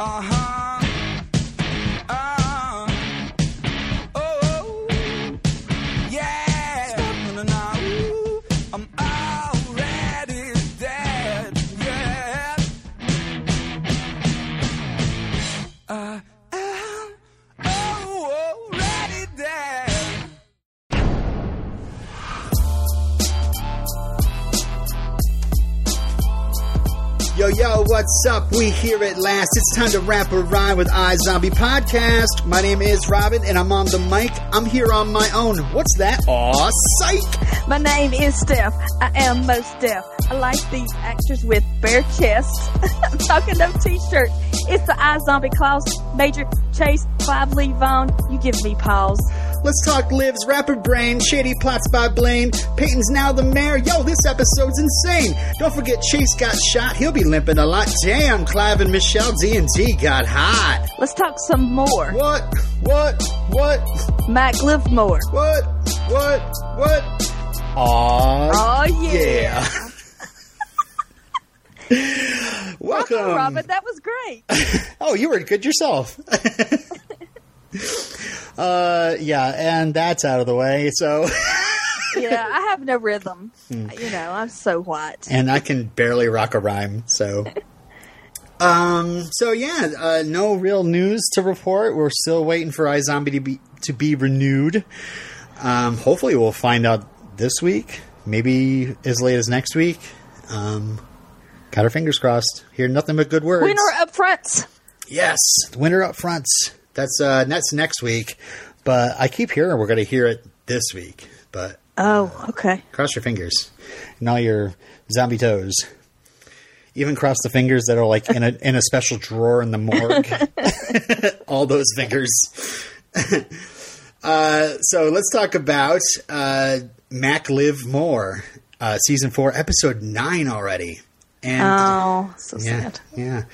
Uh-huh. We here at last. It's time to wrap a rhyme with iZombie Podcast. My name is Robin, and I'm on the mic. I'm here on my own. What's that? Aw, psych! My name is Steph. I am most deaf. I like these actors with bare chests. I'm talking of t-shirts. It's the iZombie Klaus, Major Chase, Five Lee Vaughn. You give me pause. Let's talk lives, rapper brain, shady plots by Blaine. Peyton's now the mayor. Yo, this episode's insane. Don't forget Chase got shot. He'll be limping a lot. Damn, Clive and Michelle D&D got hot. Let's talk some more. What? What? What? Mac-Liv-Moore. What? What? What? Aw, Oh yeah. yeah. Welcome. Welcome, Robin. That was great. Oh, you were good yourself. uh, yeah, and that's out of the way. So, yeah, I have no rhythm. You know, I'm so white. and I can barely rock a rhyme. So, um, so yeah, uh, no real news to report. We're still waiting for iZombie to be to be renewed. Um, hopefully, we'll find out this week. Maybe as late as next week. Um, got our fingers crossed. Hear nothing but good words. Winner up front. Yes, winner up fronts. That's uh that's next week. But I keep hearing we're gonna hear it this week. But Oh, okay. cross your fingers. And all your zombie toes. Even cross the fingers that are like in a in a special drawer in the morgue. all those fingers. uh so let's talk about uh Mac-Liv-Moore. Uh season four, episode nine already. And Oh, so yeah, sad. yeah.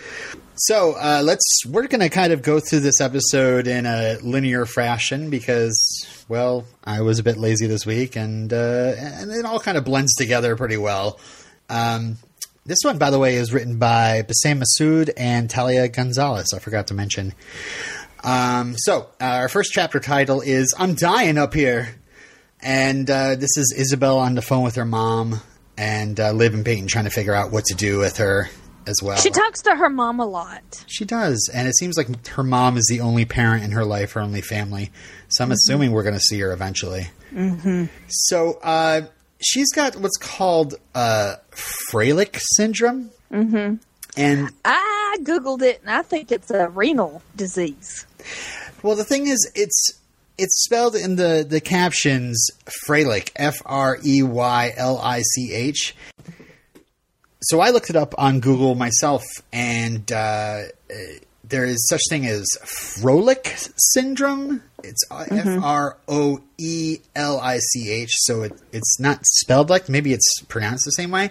So uh, let's we're going to kind of go through this episode in a linear fashion because, well, I was a bit lazy this week, and uh, and it all kind of blends together pretty well. Um, this one, by the way, is written by Bisanne Masoud and Talia Gonzalez. I forgot to mention. Um, so uh, our first chapter title is "I'm dying up here," and uh, this is Isabel on the phone with her mom and uh, Liv and Peyton trying to figure out what to do with her as well. She talks to her mom a lot. She does, and it seems like her mom is the only parent in her life, her only family. So I'm assuming we're going to see her eventually. Mm-hmm. So uh, she's got what's called uh, Freilich syndrome, mm-hmm. and I googled it, and I think it's a renal disease. well, the thing is, it's it's spelled in the the captions Freilich, F R E Y L I C H. So I looked it up on Google myself, and uh, uh, there is such thing as Froelich syndrome. It's F R O E L I C H, so it, it's not spelled like maybe it's pronounced the same way.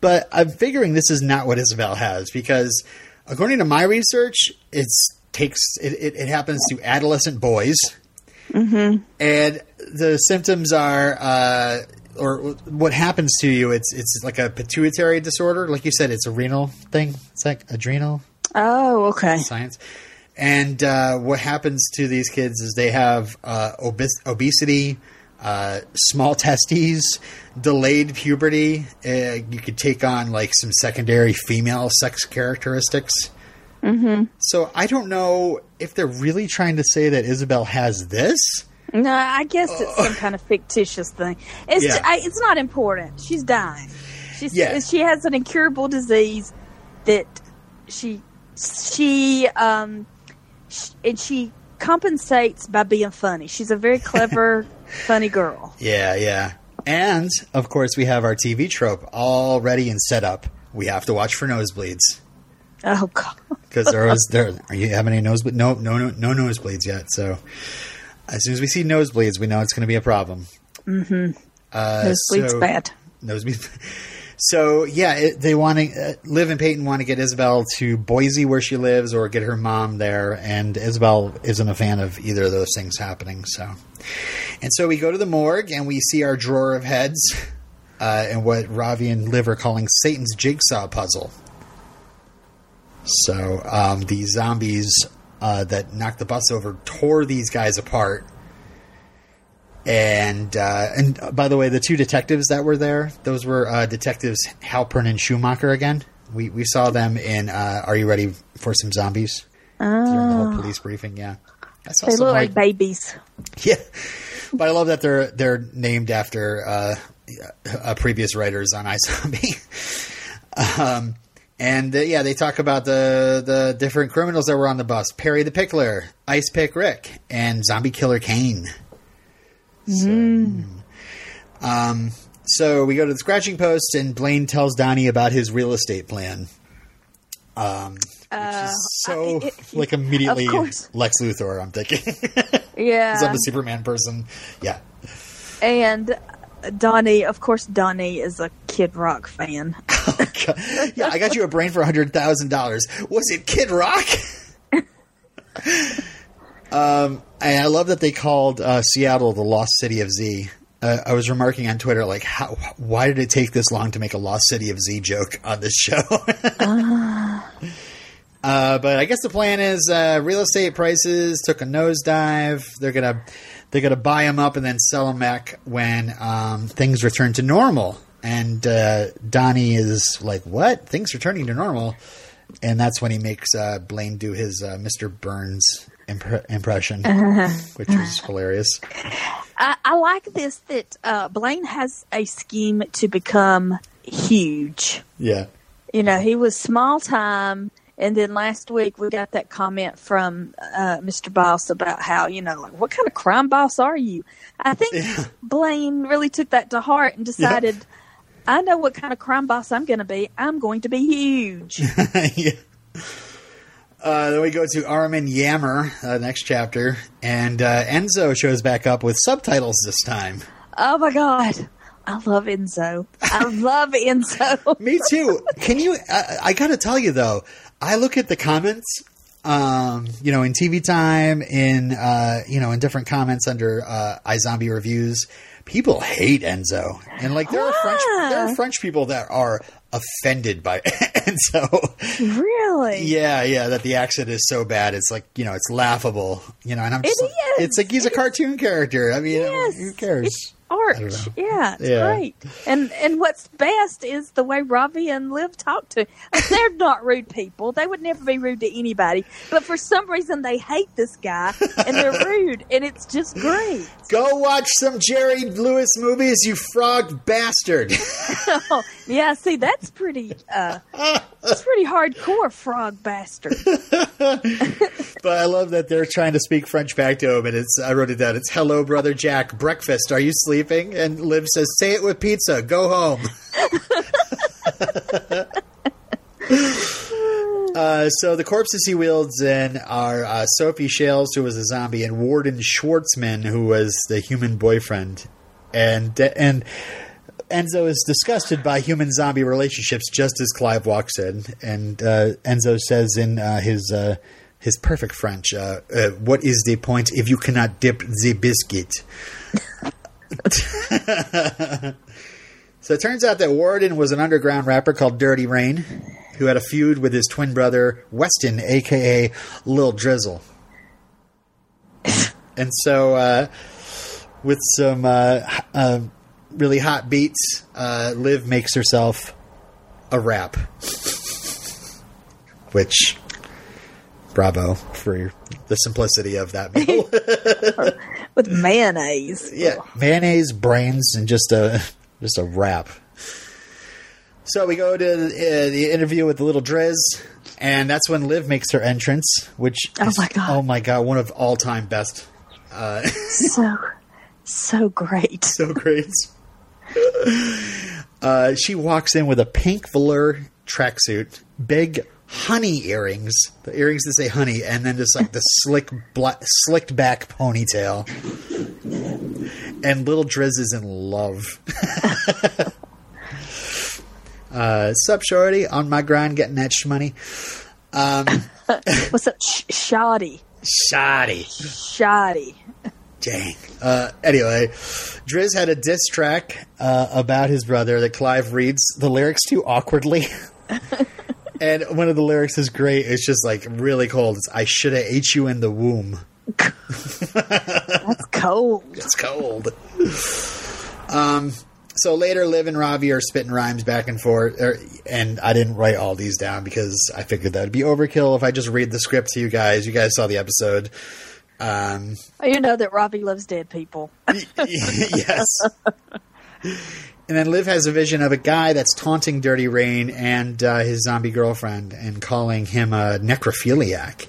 But I'm figuring this is not what Isabel has because, according to my research, it's takes it, it, it happens to adolescent boys, and the symptoms are. Uh, or what happens to you? It's it's like a pituitary disorder, like you said. It's a renal thing. It's like adrenal Oh, okay. science. And uh, what happens to these kids is they have uh, obes- obesity, uh, small testes, delayed puberty. Uh, you could take on like some secondary female sex characteristics. Mm-hmm. So I don't know if they're really trying to say that Isabel has this. No, I guess it's some kind of fictitious thing. It's Yeah. I, it's not important. She's dying. She's Yeah. she has an incurable disease that she she um sh- and she compensates by being funny. She's a very clever, funny girl. Yeah, yeah. And of course, we have our TV trope all ready and set up. We have to watch for nosebleeds. Oh God. because there was there. Are you having any nosebleeds? No, no, no, no nosebleeds yet. So as soon as we see nosebleeds, we know it's going to be a problem. Mm-hmm. Uh, sleep's so- bad. Nosebleeds. So yeah, it, they want to. Uh, Liv and Peyton want to get Isabel to Boise, where she lives, or get her mom there. And Isabel isn't a fan of either of those things happening. So, and so we go to the morgue and we see our drawer of heads, uh, and what Ravi and Liv are calling Satan's jigsaw puzzle. So um, the zombies uh, that knocked the bus over tore these guys apart. And uh, and uh, by the way, the two detectives that were there, those were uh, detectives Halpern and Schumacher again. We we saw them in uh, Are You Ready for Some Zombies? During the whole police briefing, yeah. I saw They look like babies. yeah, but I love that they're they're named after uh, uh, previous writers on iZombie. um, and uh, yeah, they talk about the the different criminals that were on the bus: Perry the Pickler, Ice Pick Rick, and Zombie Killer Cain. So, um, so we go to the scratching post, and Blaine tells Donnie about his real estate plan. Um, is so I- it- like immediately. Lex Luthor. I'm thinking. Yeah. Because I'm the Superman person. Yeah. And Donnie, of course, Donnie is a Kid Rock fan. yeah, I got you a brain for $100,000. Was it Kid Rock? um, and I love that they called uh, Seattle the lost city of Z. Uh, I was remarking on Twitter, like, how, why did it take this long to make a lost city of Z joke on this show? Uh, but I guess the plan is uh, real estate prices took a nosedive. They're gonna they're gonna buy them up and then sell them back when um, things return to normal. And uh, Donnie is like, "What? Things are turning to normal?" And that's when he makes uh, Blaine do his uh, Mr. Burns impre- impression, which was hilarious. I, I like this that uh, Blaine has a scheme to become huge. Yeah, You know, he was small time. And then last week we got that comment from uh, Mr. Boss about how, you know, like, what kind of crime boss are you? I think Blaine really took that to heart and decided, I know what kind of crime boss I'm going to be. I'm going to be huge. yeah. Uh, then we go to Armin Yammer, uh, next chapter, and uh, Enzo shows back up with subtitles this time. oh my God. I love Enzo. I love Enzo. Me too. Can you? I, I got to tell you though, I look at the comments, um, you know, in TV Time, in uh, you know, in different comments under uh, iZombie reviews. People hate Enzo, and like there are French, there are ah. French people that are offended by Enzo. really? Yeah, yeah, that the accent is so bad. It's like you know, it's laughable. You know, and I'm It just, like- It's like he's a cartoon character. I mean, Yes. who cares? It's art. I don't know. Yeah, it's Yeah. great. And and what's best is the way Ravi and Liv talk to. They're not rude people. They would never be rude to anybody. But for some reason, they hate this guy and they're rude, and it's just great. Go watch some Jerry Lewis movies, you frog bastard. Oh, yeah, see, that's pretty. uh That's pretty hardcore, frog bastard. But I love that they're trying to speak French back to him, and it's I wrote it down. It's "Hello, brother Jack. Breakfast? Are you sleeping?" And Liv says, "Say it with pizza. Go home." uh, so the corpses he wields in are uh, Sophie Shales, who was a zombie, and Warden Schwartzman, who was the human boyfriend, and and. Enzo is disgusted by human zombie relationships just as Clive walks in, and uh, Enzo says in uh, his uh, his perfect French, uh, uh, "What is the point if you cannot dip the biscuit?" so it turns out that Warden was an underground rapper called Dirty Rain, who had a feud with his twin brother Weston, aka Lil Drizzle, and so uh, with some uh, uh, really hot beats, uh, Liv makes herself a rap. Which, bravo for the simplicity of that meal. With mayonnaise. yeah, mayonnaise, brains, and just a just a wrap. So we go to uh, the interview with the little Driz, and that's when Liv makes her entrance. Which Oh is- my God. oh my god, one of all time best. So, so great. so great. Uh, she walks in with a pink velour tracksuit, big honey earrings, the earrings that say honey, and then just like the slick, black, slicked back ponytail. And little Driz is in love. uh, sup, shorty? On my grind, getting that shmoney. What's up, Sh- shoddy? Shoddy. Shoddy. Dang. Uh, anyway, Driz had a diss track uh, about his brother that Clive reads the lyrics to awkwardly. and one of the lyrics is great. It's just like really cold. It's I should have ate you in the womb. That's cold. It's cold. Um. So later, Liv and Ravi are spitting rhymes back and forth, er, and I didn't write all these down because I figured that'd be overkill if I just read the script to you guys. You guys saw the episode. Um, You know that Ravi loves dead people. yes. And then Liv has a vision of a guy that's taunting Dirty Rain and uh, his zombie girlfriend and calling him a necrophiliac.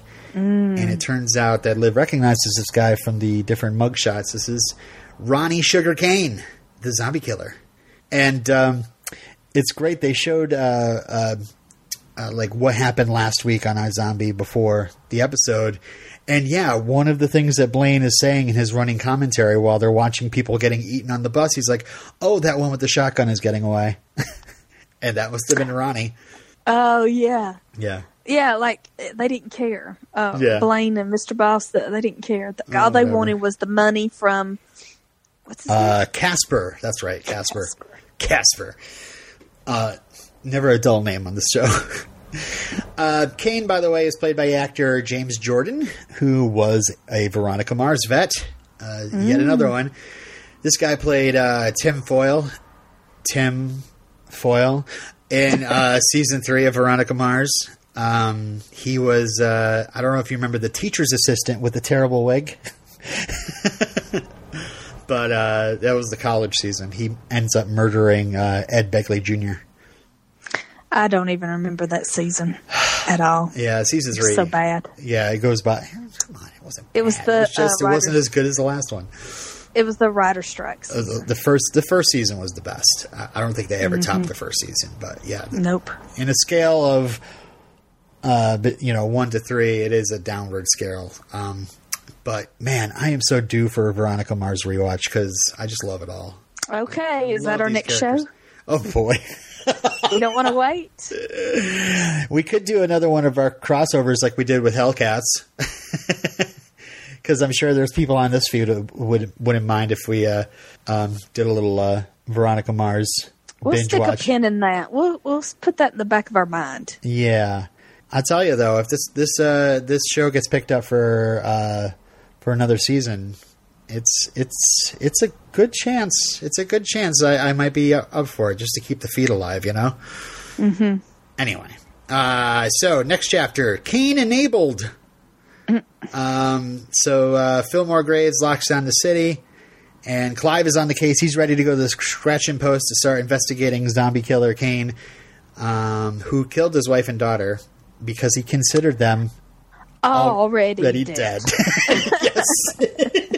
And it turns out that Liv recognizes this guy from the different mugshots. This is Ronnie Sugar Cane, the zombie killer. And um, it's great. They showed uh, uh, uh, like what happened last week on iZombie before the episode. And yeah, one of the things that Blaine is saying in his running commentary while they're watching people getting eaten on the bus, he's like, "Oh, that one with the shotgun is getting away," and that must have been Ronnie. Oh yeah, Yeah, yeah. Like they didn't care. Uh, Yeah. Blaine and Mr. Boss, they didn't care. The- All they whatever. wanted was the money from what's his name? uh, Casper. That's right, Casper. Casper. Uh, never a dull name on this show. Uh, Cain, by the way, is played by actor James Jordan, who was a Veronica Mars vet. Uh, Yet another one. This guy played uh, Tim Foyle. Tim Foyle in uh, season three of Veronica Mars. Um, he was, uh, I don't know if you remember the teacher's assistant with the terrible wig. but uh, that was the college season. He ends up murdering uh, Ed Begley Jr. I don't even remember that season at all. Yeah, season three. So bad. Yeah, it goes by. Come on, it wasn't. It was the, It, was just, uh, it wasn't as good as the last one. It was the writer strikes. Uh, the, the first, the first season was the best. I, I don't think they ever Mm-hmm. topped the first season, but yeah, the- nope. in a scale of, uh, but, you know, one to three, it is a downward scale. Um, but man, I am so due for a Veronica Mars rewatch because I just love it all. Okay, is that our next characters. show? Oh boy. You don't want to wait? We could do another one of our crossovers like we did with Hellcats. Because I'm sure there's people on this feed who would, wouldn't mind if we uh, um, did a little uh, Veronica Mars We'll binge stick watch. a pin in that. We'll we'll put that in the back of our mind. Yeah, I'll tell you though, if this this uh, this show gets picked up for uh, for another season, it's it's it's a good chance. It's a good chance I, I might be up for it just to keep the feed alive. You know. Mm-hmm. Anyway, uh, so next chapter, Cain enabled. um, so uh, Fillmore Graves locks down the city. And Clive is on the case. He's ready to go to the scratching post to start investigating zombie killer Cain, um, who killed his wife and daughter because he considered them Already, already dead. dead. yes.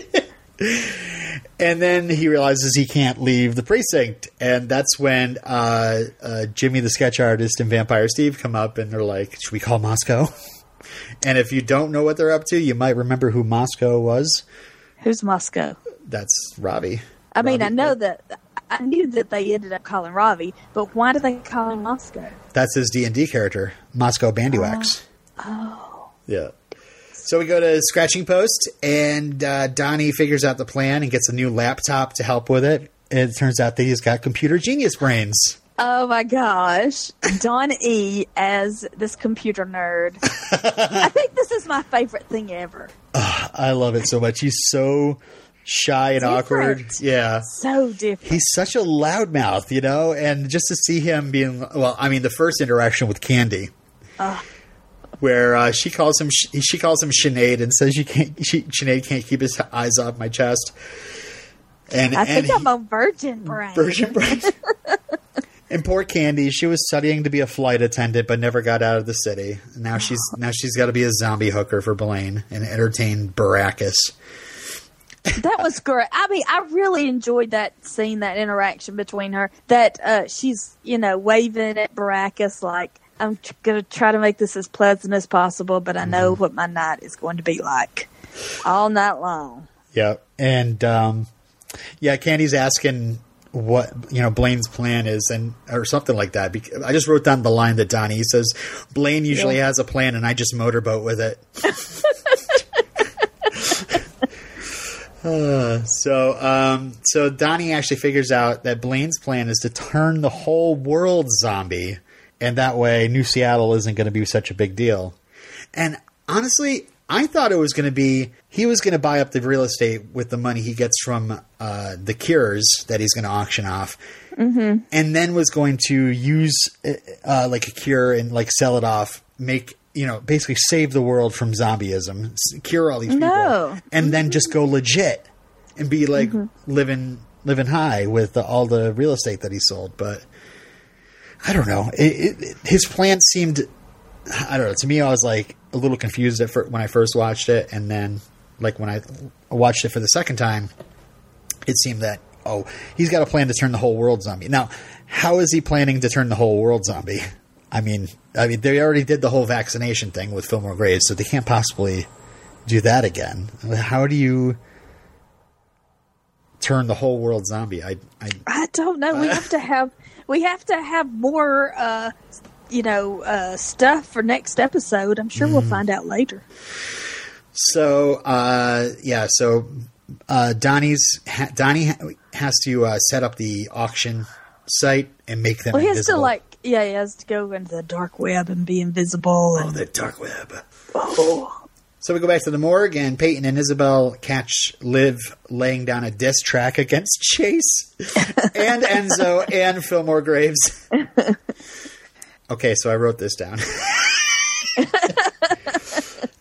and then he realizes he can't leave the precinct, and that's when uh, uh, Jimmy the sketch artist and Vampire Steve come up, and they're like, "Should we call Moscow?" And if you don't know what they're up to, you might remember who Moscow was. Who's Moscow? That's Ravi. I mean, I know that I knew that they ended up calling Ravi, but why do they call him Moscow? That's his D and D character, Moscow Bandywax. Oh, yeah. So we go to Scratching Post, and uh, Donnie figures out the plan and gets a new laptop to help with it. And it turns out that he's got computer genius brains. Oh my gosh, Don E as this computer nerd. I think this is my favorite thing ever. I love it so much. He's so shy and awkward. Yeah. So different. He's such a loudmouth, you know, and just to see him being well, I mean, the first interaction with Candy, where uh, she calls him she calls him Sinead and says you can't she, Sinead can't keep his eyes off my chest, and I and think I'm he- on Virgin Brain. Virgin brain. and poor Candy, she was studying to be a flight attendant, but never got out of the city. Now she's now she's got to be a zombie hooker for Blaine and entertain Baracus. That was great. I mean, I really enjoyed that scene, that interaction between her. That uh, she's, you know, waving at Baracus like, I'm going to try to make this as pleasant as possible, but I know Mm-hmm. what my night is going to be like all night long. Yeah, and um, yeah, Candy's asking what you know Blaine's plan is, and or something like that. I just wrote down the line that Donnie he says Blaine usually Yeah. has a plan, and I just motorboat with it. Uh, so, um, so Donnie actually figures out that Blaine's plan is to turn the whole world zombie and that way New Seattle isn't going to be such a big deal. And honestly, I thought it was going to be he was going to buy up the real estate with the money he gets from uh, the cures that he's going to auction off, mm-hmm. and then was going to use uh, uh, like a cure and like sell it off, make you know basically save the world from zombieism, cure all these people, No. and then just go legit and be like living living high with all the real estate that he sold, but. I don't know. It, it, his plan seemed. I don't know. To me, I was like a little confused at when I first watched it, and then like when I watched it for the second time, it seemed that oh, he's got a plan to turn the whole world zombie. Now, how is he planning to turn the whole world zombie? I mean, I mean, they already did the whole vaccination thing with Fillmore Graves, so they can't possibly do that again. How do you turn the whole world zombie? I, I I don't know. We uh, have to have we have to have more uh you know, uh stuff for next episode. I'm sure we'll Mm. find out later. So uh, yeah, so uh, Donnie's ha- Donnie ha- has to uh, set up the auction site and make them Well, he has invisible. to like yeah, he has to go into the dark web and be invisible oh, and the dark web. oh. So we go back to the morgue, and Peyton and Isabel catch Liv laying down a diss track against Chase and Enzo and Fillmore Graves. Okay, so I wrote this down.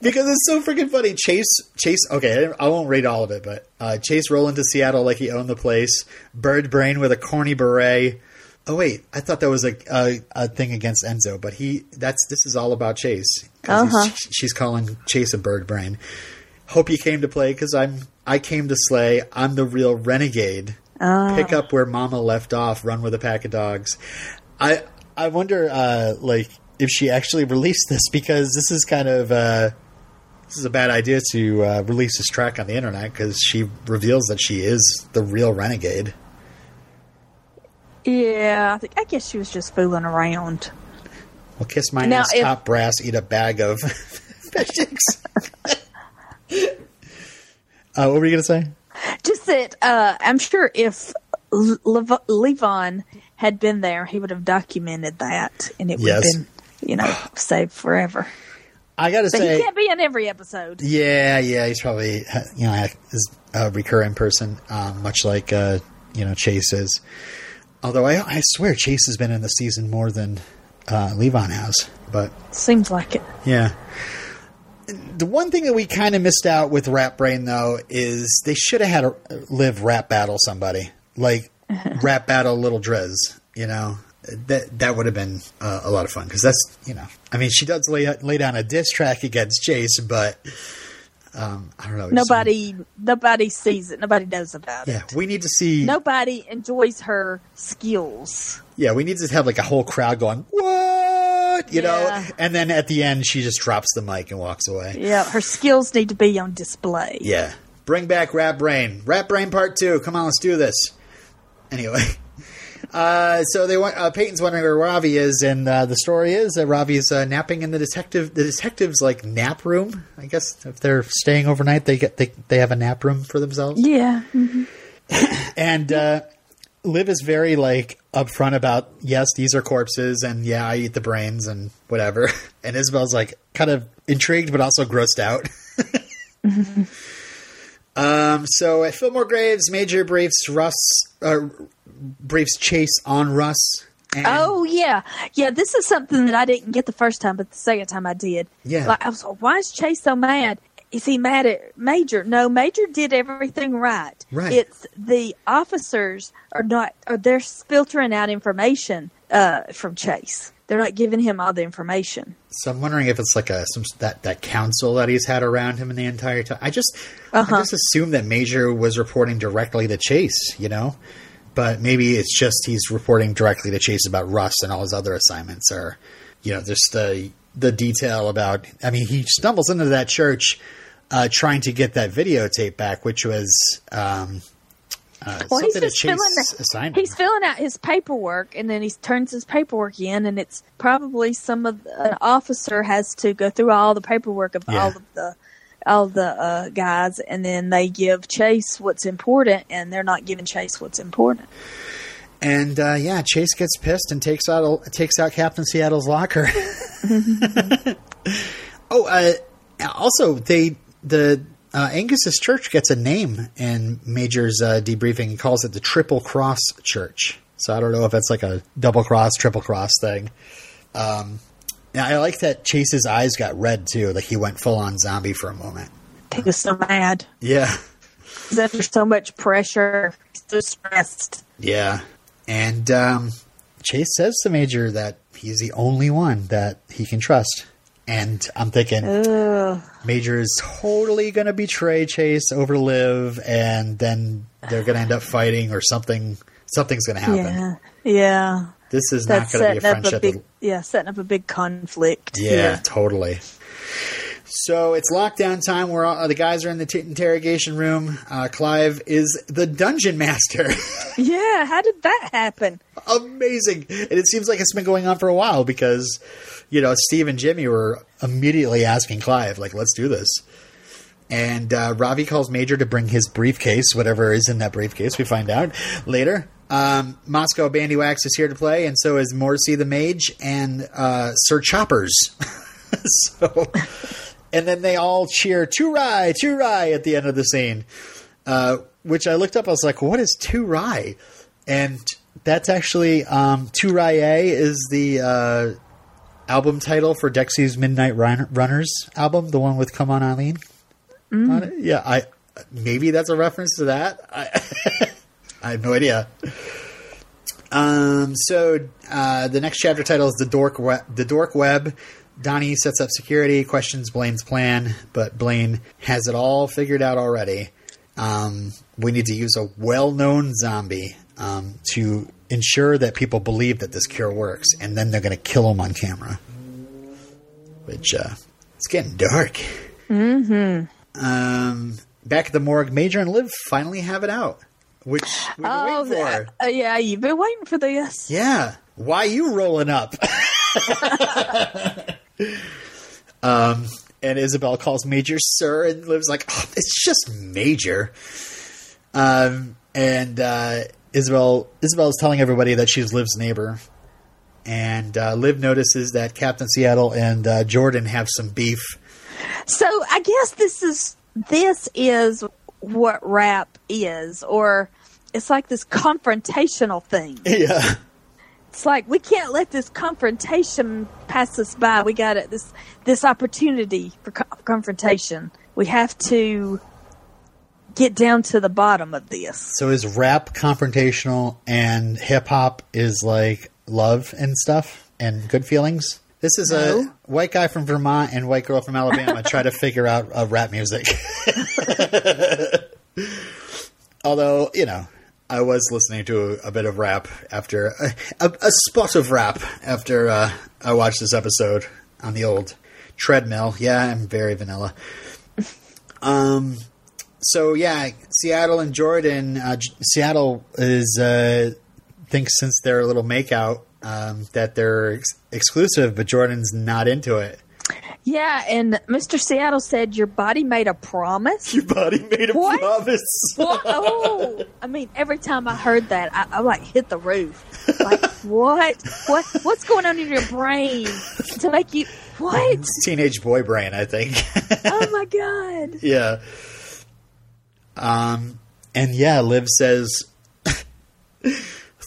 because it's so freaking funny. Chase, Chase. Okay, I won't read all of it, but uh, Chase rolling to Seattle like he owned the place. Bird brain with a corny beret. Oh wait, I thought that was a a, a thing against Enzo, but he that's this is all about Chase. Uh-huh. She's calling Chase a bird brain. Hope you came to play because I'm I came to slay. I'm the real renegade. Pick up where Mama left off. Run with a pack of dogs. I I wonder uh, like if she actually released this because this is kind of uh, this is a bad idea to uh, release this track on the internet because she reveals that she is the real renegade. Yeah, I think I guess she was just fooling around. Well, kiss my Now, ass, if- top brass, eat a bag of fish sticks. uh, what were you gonna say? Just that uh, I'm sure if Le- Lev- Levon had been there, he would have documented that, and it would Yes. have been, you know, saved forever. I gotta say, he can't be in every episode. Yeah, yeah, he's probably you know is a recurring person, um, much like uh, you know Chase is. Although I, I swear Chase has been in the season more than uh, Levon has, but Seems like it. yeah. The one thing that we kind of missed out with Rap Brain though is they should have had a live rap battle somebody like rap battle Little Driz. You know that that would have been uh, a lot of fun because that's you know I mean she does lay lay down a diss track against Chase, but um, I don't know. just- Nobody, nobody sees it. Nobody knows about Yeah, it. Yeah, we need to see. Nobody enjoys her skills. Yeah, we need to have like a whole crowd going what you know, and then at the end she just drops the mic and walks away. Yeah, her skills need to be on display. Yeah. Bring back Rap Brain. Rap Brain Part 2. Come on, let's do this. Anyway. Uh, so they want uh, Peyton's wondering where Ravi is, and uh, the story is that Ravi is uh, napping in the detective the detective's like nap room. I guess if they're staying overnight, they get they they have a nap room for themselves. Yeah. And uh, Liv is very like upfront about yes, these are corpses, and yeah, I eat the brains and whatever. And Isabel's like kind of intrigued, but also grossed out. um, so at Fillmore Graves, Major briefs Russ, uh, briefs Chase on Russ. And Oh yeah, yeah. This is something that I didn't get the first time, but the second time I did. Yeah. Like I was like, why is Chase so mad? Is he mad at Major? No, Major did everything right. Right. It's the officers are not. Are they're filtering out information uh, from Chase? They're not giving him all the information. So I'm wondering if it's like a some that that council that he's had around him in the entire time. I just Uh-huh. I just assume that Major was reporting directly to Chase, you know, but maybe it's just he's reporting directly to Chase about Russ and all his other assignments, or you know, just the the detail about. I mean, he stumbles into that church uh, trying to get that videotape back, which was. Um, uh, Well, he's just filling. assigned. He's filling out his paperwork, and then he turns his paperwork in, and it's probably some of the, an officer has to go through all the paperwork of Yeah. all of the all the uh, guys, and then they give Chase what's important, and they're not giving Chase what's important. And uh, yeah, Chase gets pissed and takes out takes out Captain Seattle's locker. oh, uh, also they the uh, Angus's church gets a name in Major's uh, debriefing. He calls it the Triple Cross Church. So I don't know if that's like a double cross, triple cross thing. Um, yeah, I like that Chase's eyes got red too. Like he went full on zombie for a moment. He was so mad. Yeah, He's under so much pressure. He's so stressed. yeah. And um, Chase says to Major that he's the only one that he can trust. And I'm thinking, Ugh. Major is totally going to betray Chase over Liv, and then they're going to end up fighting, or something. Something's going to happen. Yeah. Yeah. This is That's not going to be a up a friendship. big yeah, setting up a big conflict. yeah, totally. So it's lockdown time. Where all, the guys are in the t- interrogation room. Uh, Clive is the dungeon master. Yeah, how did that happen? Amazing, and it seems like it's been going on for a while because, you know, Steve and Jimmy were immediately asking Clive, like, "Let's do this." And uh, Ravi calls Major to bring his briefcase, whatever is in that briefcase. We find out later. Um, Moscow Bandywax is here to play, and so is Morrissey the Mage and uh, Sir Choppers. so, and then they all cheer "To Rye, To Rye" at the end of the scene. Uh, which I looked up. I was like, "What is To Rye?" And that's actually um, "To Rye" is the uh, album title for Dexy's Midnight Run- Runners album, the one with "Come On Eileen." On it. Yeah, I maybe that's a reference to that. I, I have no idea. Um, so uh, the next chapter title is the dork web. The dork web. Donnie sets up security, questions Blaine's plan, but Blaine has it all figured out already. Um, we need to use a well-known zombie um, to ensure that people believe that this cure works, and then they're going to kill them on camera. Which uh, it's getting dark. Mm-hmm. Um, back at the morgue, Major and Liv finally have it out, which we've been Oh, waiting for. uh, yeah, you've been waiting for this. Yeah. Why you rolling up? um, and Isabel calls Major Sir, and Liv's like, oh, it's just Major. Um, and uh, Isabel Isabel is telling everybody that she's Liv's neighbor. And uh, Liv notices that Captain Seattle and uh, Jordan have some beef. So I guess this is this is what rap is, or it's like this confrontational thing. Yeah. It's like we can't let this confrontation pass us by. We got it this this opportunity for co- confrontation. We have to get down to the bottom of this. So is rap confrontational and hip hop is like love and stuff and good feelings? This is No. a white guy from Vermont and white girl from Alabama try to figure out uh, rap music. Although, you know, I was listening to a, a bit of rap after a, a, a spot of rap after uh, I watched this episode on the old treadmill. Yeah, I'm very vanilla. Um, so yeah, Seattle and Jordan. Uh, J- Seattle is uh, thinks since their little makeout um, that they're ex- exclusive, but Jordan's not into it. Yeah, and Mr. Seattle said your body made a promise. Your body made a What? promise. What? Oh, I mean, every time I heard that, I, I like hit the roof. Like, what? What? What's going on in your brain to make you? What? Teenage boy brain, I think. Oh my god! yeah. Um, and yeah, Liv says,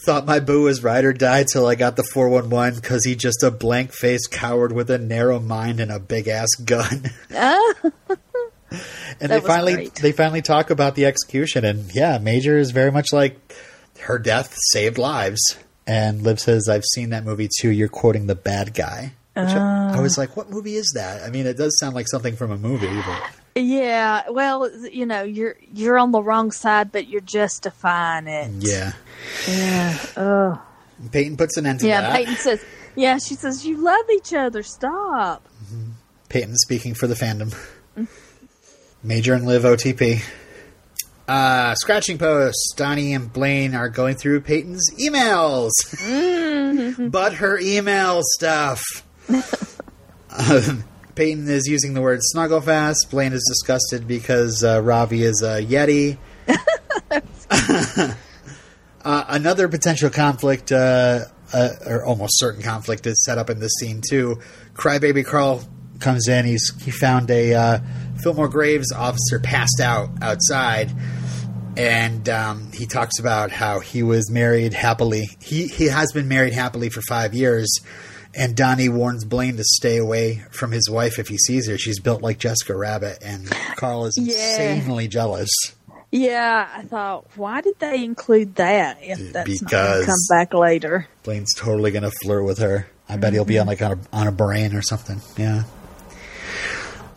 "Thought my boo was ride or die till I got the four one one because he just a blank faced coward with a narrow mind and a big ass gun." Ah, and they finally great. they finally talk about the execution, and yeah, Major is very much like her death saved lives. And Liv says, "I've seen that movie too. You're quoting the bad guy." Which I, I was like, "What movie is that?" I mean, it does sound like something from a movie, but yeah. Well, you know, you're you're on the wrong side, but you're justifying it. yeah. Yeah. Oh. Peyton puts an end to Yeah. that. Yeah, Peyton says. Yeah, she says you love each other. Stop. Peyton speaking for the fandom. Major and Liv OTP. Uh, scratching post. Donnie and Blaine are going through Peyton's emails. but her email stuff. um, Peyton is using the word snuggle fast. Blaine is disgusted because uh, Ravi is a Yeti. Uh, another potential conflict, uh, uh, or almost certain conflict, is set up in this scene too. Crybaby Carl comes in. He's he found a uh, Fillmore Graves officer passed out outside, and um, he talks about how he was married happily. He he has been married happily for five years. And Donnie warns Blaine to stay away from his wife if he sees her. She's built like Jessica Rabbit, and Carl is Yeah. insanely jealous. Yeah, I thought, why did they include that if that's not going Because- to come back later? Blaine's totally gonna flirt with her. I bet he'll be on like on a on a brain or something. Yeah.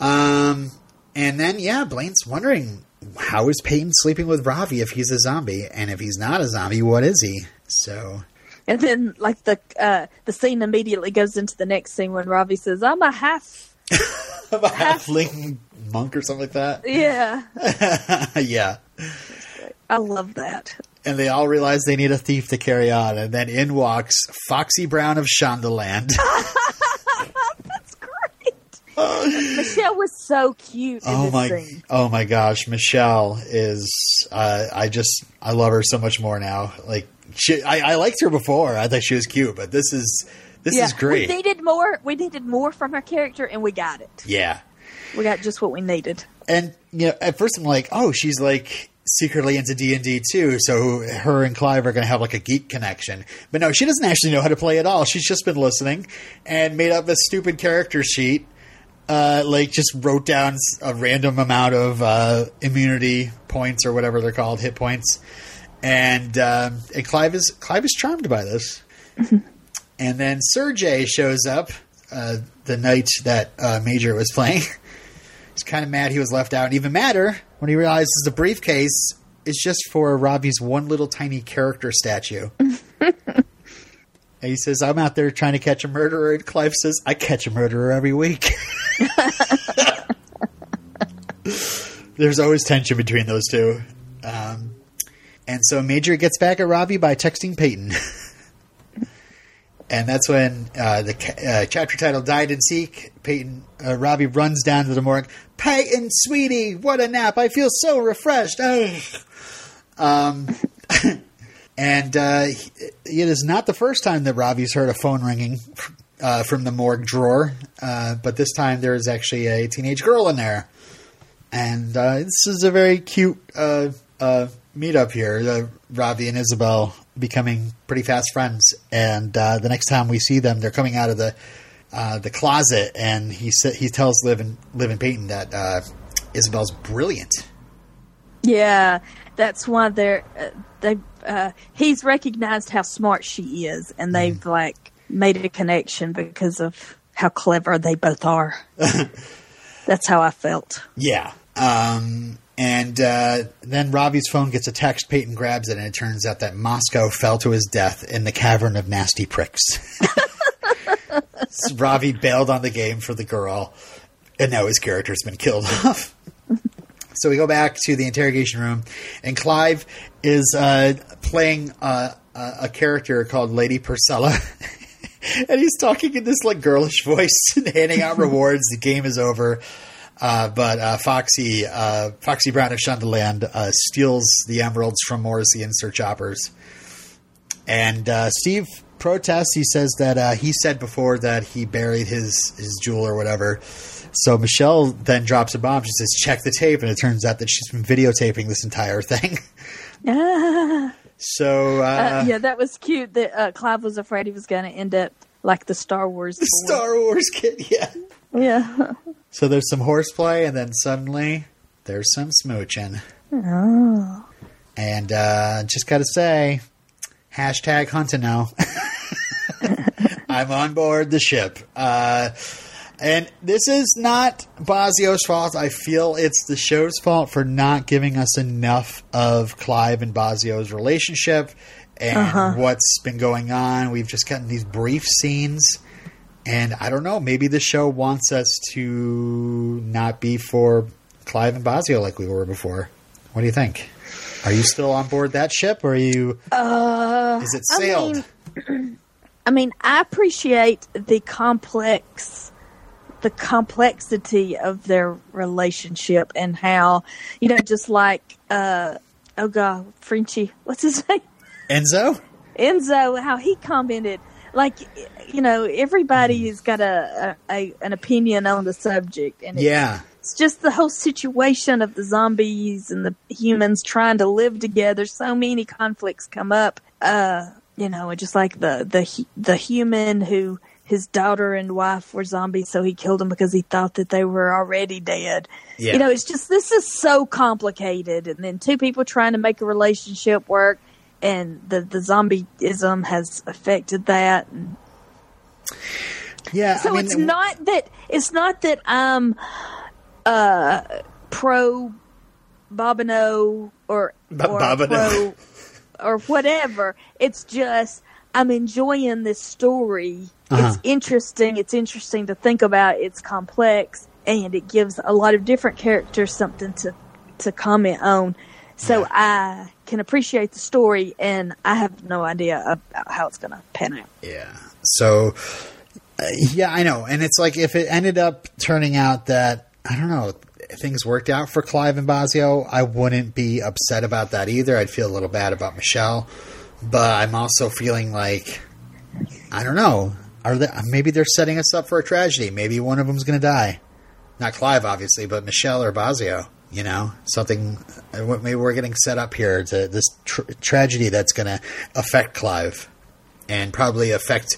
Um, and then yeah, Blaine's wondering how is Peyton sleeping with Ravi if he's a zombie, and if he's not a zombie, what is he? So And then, like the uh, the scene immediately goes into the next scene when Ravi says, "I'm a half." a halfling monk or something like that. Yeah, yeah. I love that. And they all realize they need a thief to carry on, and then in walks Foxy Brown of Shondaland. That's great. Michelle was so cute in Oh this my! scene. Oh my gosh, Michelle is. Uh, I just I love her so much more now. Like she, I, I liked her before. I thought she was cute, but this is this yeah, is great. We needed more. We needed more from her character, and we got it. yeah, We got just what we needed. and you know, at first I'm like, oh, she's like secretly into D and D too. So her and Clive are going to have like a geek connection. But no, she doesn't actually know how to play at all. She's just been listening and made up a stupid character sheet. Uh, like just wrote down a random amount of uh, immunity points or whatever they're called, hit points, and um, and Clive is Clive is charmed by this. and then Sergey shows up uh, the night that uh, Major was playing. He's kind of mad he was left out. And even madder when he realizes the briefcase is just for Ravi's one little tiny character statue. and he says, I'm out there trying to catch a murderer. And Clive says, I catch a murderer every week. There's always tension between those two. Um, and so Major gets back at Ravi by texting Peyton. And that's when uh, the uh, chapter title died and seek. Peyton uh, Ravi runs down to the morgue. Peyton, sweetie, what a nap! I feel so refreshed. Um, and uh, it is not the first time that Ravi's heard a phone ringing uh, from the morgue drawer, uh, but this time there is actually a teenage girl in there, and this is a very cute uh, uh, meetup here. Uh, Ravi and Isabel becoming pretty fast friends, and uh, the next time we see them, they're coming out of the uh, the closet, and he sa- he tells Liv and Liv and Peyton that uh, Isabel's brilliant. Yeah, that's why they're uh, they. Uh, he's recognized how smart she is, and they've like made a connection because of how clever they both are. that's how I felt. Yeah. Um, and uh, then Ravi's phone gets a text. Peyton grabs it, and it turns out that Moscow fell to his death in the cavern of nasty pricks. So Ravi bailed on the game for the girl, and now his character's been killed off. so we go back to the interrogation room, and Clive is uh, playing uh, a, a character called Lady Purcella. and he's talking in this like girlish voice and handing out rewards. The game is over. Uh, but uh, Foxy, uh, Foxy Brown of Shondaland uh, steals the emeralds from Morrissey and Sir Choppers. And uh, Steve protests. He says that uh, he said before that he buried his, his jewel or whatever. So Michelle then drops a bomb. She says, check the tape. And it turns out that she's been videotaping this entire thing. so, yeah, that was cute. That uh, Clive was afraid he was going to end up like the Star Wars. boy. Star Wars kid, yeah. Yeah. So there's some horseplay, and then suddenly there's some smooching. Oh. And uh, just got to say, hashtag Huntino. I'm on board the ship. Uh, and this is not Bozzio's fault. I feel it's the show's fault for not giving us enough of Clive and Bozzio's relationship and what's been going on. We've just gotten these brief scenes. And I don't know, maybe the show wants us to not be for Clive and Bozzio like we were before. What do you think? Are you still on board that ship, or are you? Uh, Is it I sailed? mean- I mean, I appreciate the complex, the complexity of their relationship and how, you know, just like, uh, oh god, Frenchie, what's his name? Enzo? Enzo, how he commented, like, you know, everybody's got a, a, a an opinion on the subject, and it's, Yeah. it's just the whole situation of the zombies and the humans trying to live together. So many conflicts come up, uh, you know, just like the the the human who his daughter and wife were zombies, so he killed them because he thought that they were already dead. Yeah. You know, it's just this is so complicated, and then two people trying to make a relationship work, and the the zombieism has affected that. And Yeah. so I mean, it's not that it's not that I'm uh pro Bobino or, Ba- or Bobineau. pro or whatever. It's just I'm enjoying this story. Uh-huh. It's interesting. It's interesting to think about. It's complex and it gives a lot of different characters something to to comment on. So Yeah. I can appreciate the story and I have no idea about how it's going to pan out. Yeah. So, uh, yeah, I know. And it's like if it ended up turning out that, I don't know, things worked out for Clive and Bozzio, I wouldn't be upset about that either. I'd feel a little bad about Michelle. But I'm also feeling like, I don't know. Are they, maybe they're setting us up for a tragedy. Maybe one of them's going to die. Not Clive, obviously, but Michelle or Bozzio. You know, something. uh, Maybe we're getting set up here to this tr- tragedy that's going to affect Clive and probably affect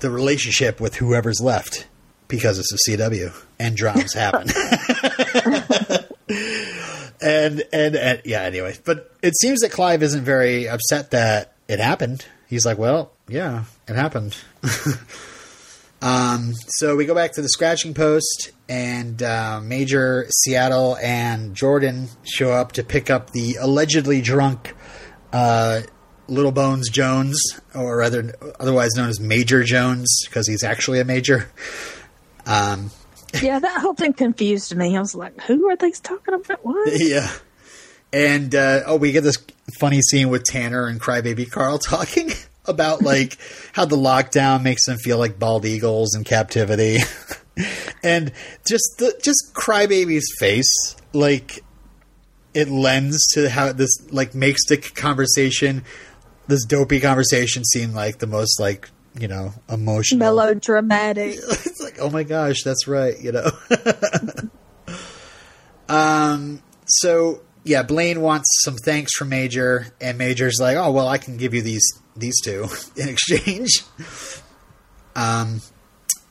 the relationship with whoever's left because it's a CW and dramas happen. and, and and yeah, anyway, but it seems that Clive isn't very upset that it happened. He's like, well, yeah, it happened. um, so we go back to the scratching post, and uh, Major Seattle and Jordan show up to pick up the allegedly drunk uh, Little Bones Jones, or rather, otherwise known as Major Jones, because he's actually a major. Um, Yeah, that whole thing confused me. I was like, who are they talking about? What? yeah. And uh, oh, we get this funny scene with Tanner and Crybaby Carl talking about like how the lockdown makes them feel like bald eagles in captivity, and just the just Crybaby's face, like it lends to how this like makes the conversation, this dopey conversation, seem like the most like you know emotional Melodramatic. it's like, oh my gosh, that's right, you know. um, so yeah, Blaine wants some thanks from Major, and Major's like, oh well, I can give you these these two in exchange. Um,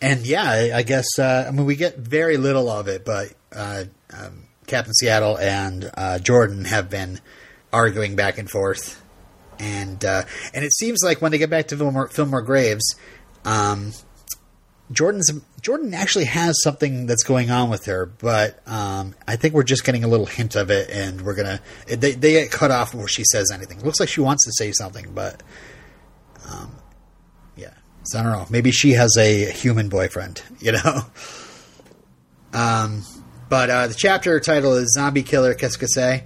and yeah, I, I guess uh, I mean we get very little of it, but uh, um, Captain Seattle and uh, Jordan have been arguing back and forth, and uh, and it seems like when they get back to Fillmore, Fillmore Graves, um, Jordan's Jordan actually has something that's going on with her, but um, I think we're just getting a little hint of it, and we're gonna they they get cut off before she says anything. Looks like she wants to say something, but um, yeah. So I don't know. Maybe she has a human boyfriend, you know. Um, but uh, the chapter title is "Zombie Killer c'est?"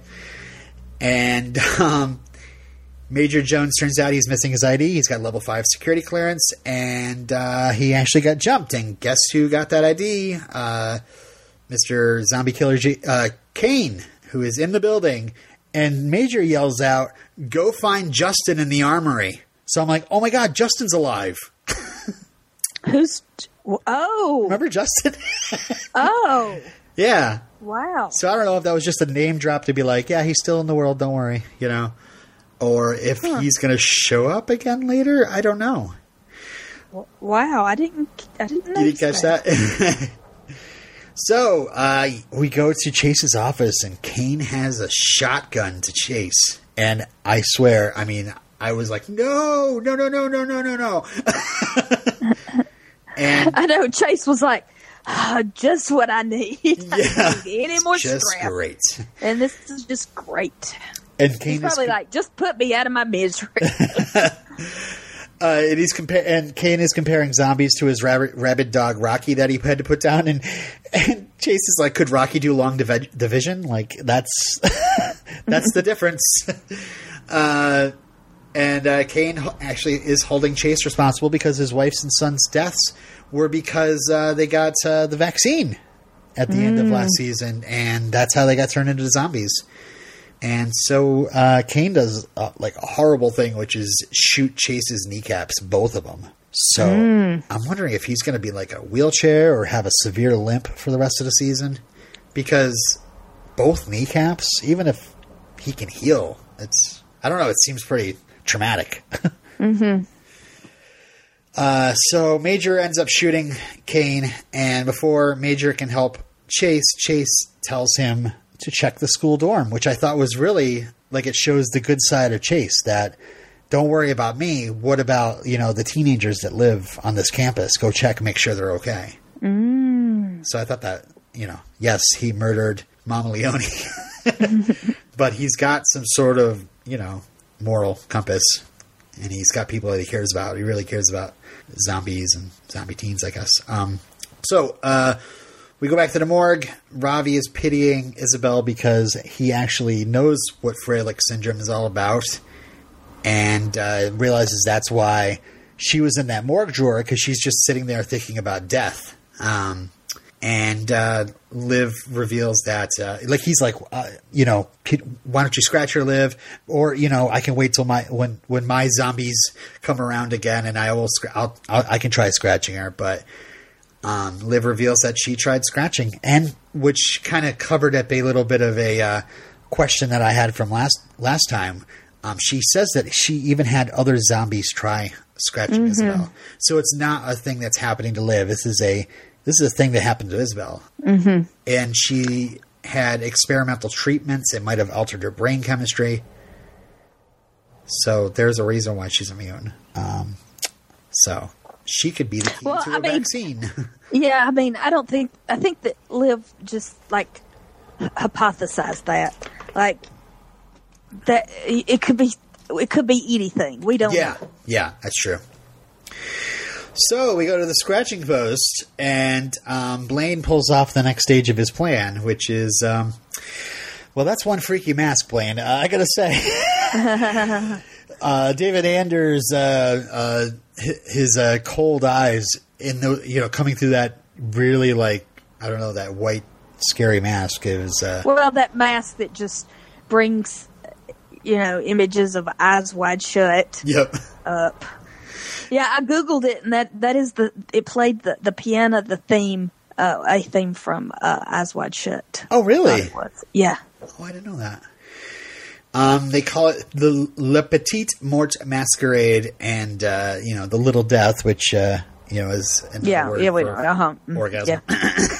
and um, Major Jones turns out he's missing his ID. He's got level five security clearance, and uh, he actually got jumped. And guess who got that ID? Uh, Mister Zombie Killer G- uh, Cain, who is in the building. And Major yells out, "Go find Justin in the armory!" So I'm like, "Oh my god, Justin's alive!" Who's? Oh, Remember Justin? oh, yeah. wow. So I don't know if that was just a name drop to be like, "Yeah, he's still in the world. Don't worry," you know, or if Huh. he's going to show up again later. I don't know. Wow, I didn't. I didn't. You didn't catch notice that? so uh, we go to Chase's office, and Cain has a shotgun to Chase. And I swear, I mean, I was like, no, no, no, no, no, no, no, no. and I know Chase was like, "Ah, just what I need. I yeah, need any more just scrap. great. And this is just great. And He's Cain is probably like, just put me out of my misery. uh, and he's compa- and Cain is comparing zombies to his rabbit, rabid dog Rocky that he had to put down, and and Chase is like, could Rocky do long divi- division? Like that's that's the difference. Uh, and uh, Cain actually is holding Chase responsible because his wife's and son's deaths were because uh, they got uh, the vaccine at the end of last season, and that's how they got turned into zombies. And so uh, Cain does uh, like a horrible thing, which is shoot Chase's kneecaps, both of them. So I'm wondering if he's going to be like a wheelchair or have a severe limp for the rest of the season, because both kneecaps, even if he can heal, it's I don't know. It seems pretty traumatic. Hmm. Uh, so Major ends up shooting Cain, and before Major can help Chase, Chase tells him to check the school dorm, which I thought was really like it shows the good side of Chase that don't worry about me. What about you know the teenagers that live on this campus? Go check, make sure they're okay. Mm. So I thought that you know, yes, he murdered Mama Leone, but he's got some sort of you know moral compass, and he's got people that he cares about. He really cares about zombies and zombie teens, I guess. Um, so uh, we go back to the morgue. Ravi is pitying Isabel because he actually knows what Freilich syndrome is all about, and uh, realizes that's why she was in that morgue drawer because she's just sitting there thinking about death. Um, and uh, Liv reveals that, uh, like he's like, uh, you know, "Pete, why don't you scratch her, Liv? Or you know, I can wait till my when when my zombies come around again, and I will, scr- I'll, I'll I can try scratching her. But um, Liv reveals that she tried scratching, and which kind of covered up a little bit of a uh, question that I had from last last time. Um, she says that she even had other zombies try scratching Isabel, so it's not a thing that's happening to Liv. This is a this is a thing that happened to Isabel, mm-hmm. and she had experimental treatments. It might have altered her brain chemistry. So there's a reason why she's immune. Um, so she could be the key Well, to I a mean- vaccine. Yeah, I mean, I don't think I think that Liv just like hypothesized that, like that it could be it could be anything. We don't. Yeah, know. yeah, that's true. So we go to the scratching post, and um, Blaine pulls off the next stage of his plan, which is, um, well, that's one freaky mask, Blaine. Uh, I gotta say, uh, David Anders, uh, uh, his uh, cold eyes in the, you know, coming through that really like I don't know that white scary mask is. Uh, Well, that mask that just brings you know images of eyes wide shut yep. up. Yeah, I googled it, and that that is the it played the the piano the theme. Uh, a theme from uh, Eyes Wide Shut. Oh, really? Yeah. Oh, I didn't know that. Um, they call it the Le Petit Mort Masquerade, and uh, you know the Little Death, which uh, you know is another Yeah, word yeah, we for. Uh-huh. Mm, orgasm.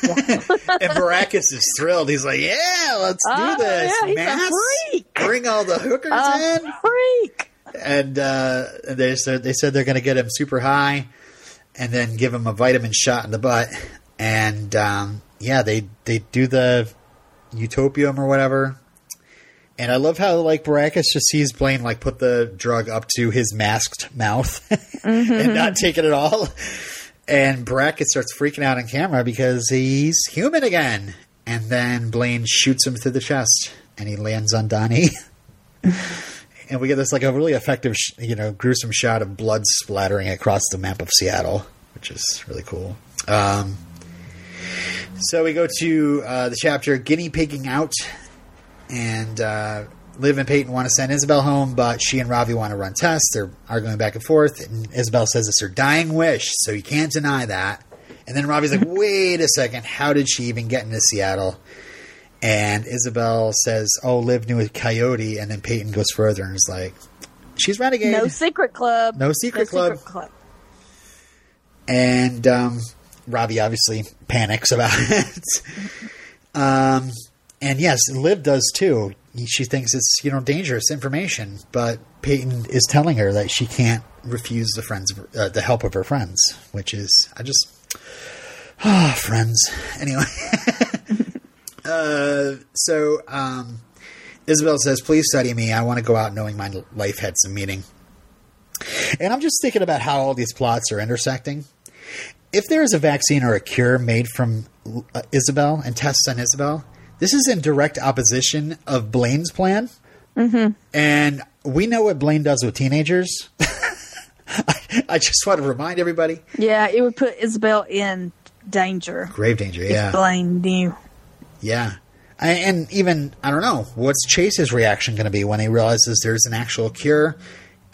Yeah. and Baracus is thrilled. He's like, "Yeah, let's Oh, do this, yeah, Mass. freak. Bring all the hookers A in." freak. And uh, they said they said they're going to get him super high, and then give him a vitamin shot in the butt. And um, yeah, they they do the utopium or whatever. And I love how like Baracus just sees Blaine like put the drug up to his masked mouth and not take it at all. And Baracus starts freaking out on camera because he's human again. And then Blaine shoots him through the chest, and he lands on Donnie. and we get this like a really effective, sh- you know, gruesome shot of blood splattering across the map of Seattle, which is really cool. Um, so we go to uh, the chapter guinea pigging out, and uh, Liv and Peyton want to send Isabel home, but she and Ravi want to run tests. They're arguing back and forth, and Isabel says it's her dying wish, so you can't deny that. And then Ravi's like, "Wait a second, how did she even get into Seattle?" And Isabel says, "Oh, Liv knew a coyote," and then Peyton goes further and is like, "She's renegade." No secret club. No secret club. club. and um, Ravi obviously panics about it. um, and yes, Liv does too. She thinks it's you know dangerous information, but Peyton is telling her that she can't refuse the friends, uh, the help of her friends, which is I just ah friends. Anyway, uh, so um, Isabel says, "Please study me. I want to go out knowing my life had some meaning." And I'm just thinking about how all these plots are intersecting if there is a vaccine or a cure made from uh, Isabel and tests on Isabel, this is in direct opposition of Blaine's plan. Mm-hmm. And we know what Blaine does with teenagers. I, I just want to remind everybody Yeah, it would put Isabel in danger. grave danger. Yeah. Blaine knew. Yeah. I, and even I don't know what's Chase's reaction going to be when he realizes there's an actual cure,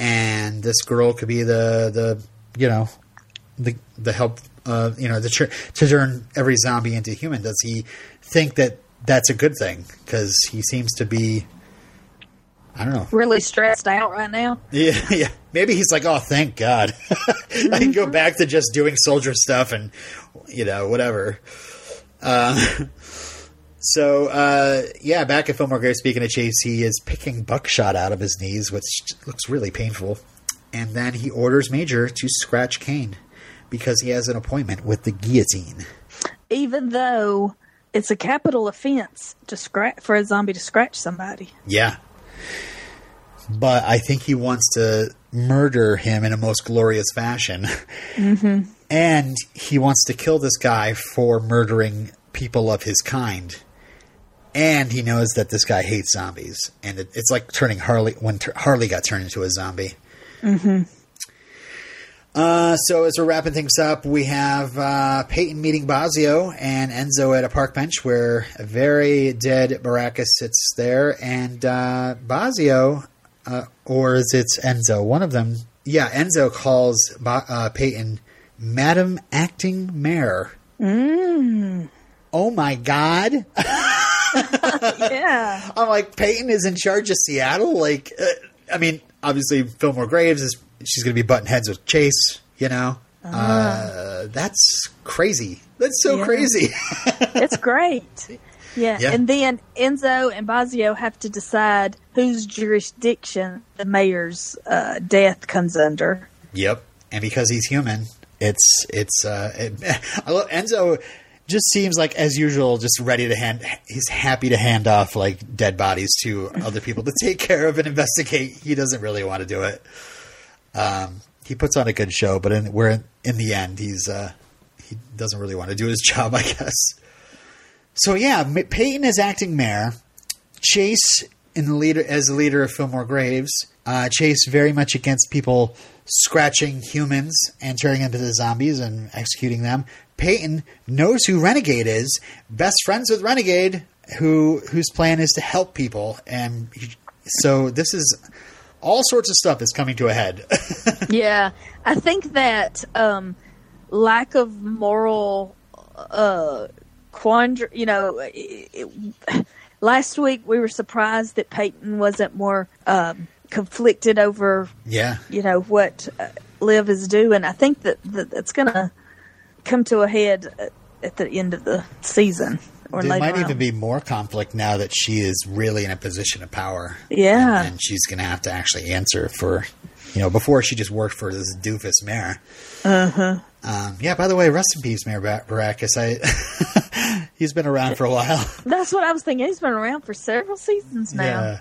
and this girl could be the the you know the the help uh, you know the tr- to turn every zombie into human. Does he think that that's a good thing? Because he seems to be. I don't know. Really stressed out right now. Yeah, yeah. Maybe he's like, oh, thank God. I can go back to just doing soldier stuff and, you know, whatever. Uh, so, uh, yeah, back at Fillmore Grave, speaking of Chase, he is picking buckshot out of his knees, which looks really painful. And then he orders Major to scratch Cain because he has an appointment with the guillotine. Even though it's a capital offense to scratch for a zombie to scratch somebody. Yeah. But I think he wants to murder him in a most glorious fashion. Mm-hmm. And he wants to kill this guy for murdering people of his kind. And he knows that this guy hates zombies. And it, it's like turning Harley when Tur- Harley got turned into a zombie. Uh, so as we're wrapping things up, we have uh, Peyton meeting Bozzio and Enzo at a park bench where a very dead Baracus sits there, and uh, Bozzio, uh, or is it Enzo? One of them, yeah, Enzo calls ba- uh, Peyton Madam Acting Mayor. Mm. Oh my God! yeah. I'm like Peyton is in charge of Seattle. Like, uh, I mean, obviously Fillmore Graves is she's going to be butting heads with Chase. You know, uh, that's crazy. That's so Yeah. crazy. It's great. Yeah. Yeah. And then Enzo and Bozzio have to decide whose jurisdiction the mayor's uh, death comes under. yep. And because he's human, it's it's. Uh, it, I love Enzo. Just seems like as usual, just ready to hand. He's happy to hand off like dead bodies to other people to take care of and investigate. He doesn't really want to do it. Um, he puts on a good show, but in, we're in the end, he's uh, he doesn't really want to do his job, I guess. So yeah, Peyton is acting mayor. Chase in the leader as the leader of Fillmore Graves. Uh, Chase very much against people scratching humans and turning them into zombies and executing them. Peyton knows who Renegade is, best friends with Renegade, who whose plan is to help people, and he, so this is all sorts of stuff is coming to a head. yeah. I think that um, lack of moral uh, quandary, you know, it, it, last week we were surprised that Peyton wasn't more um, conflicted over yeah, you know what uh, Liv is doing. I think that, that it's going to come to a head at, at the end of the season or there might on. even be more conflict now that she is really in a position of power. Yeah. and, and she's going to have to actually answer for, you know, before she just worked for this doofus mayor. Uh huh. Um, yeah. By the way, rest in peace, Mayor Bar- Baracus. I he's been around for a while. That's what I was thinking. He's been around for several seasons now. Yeah.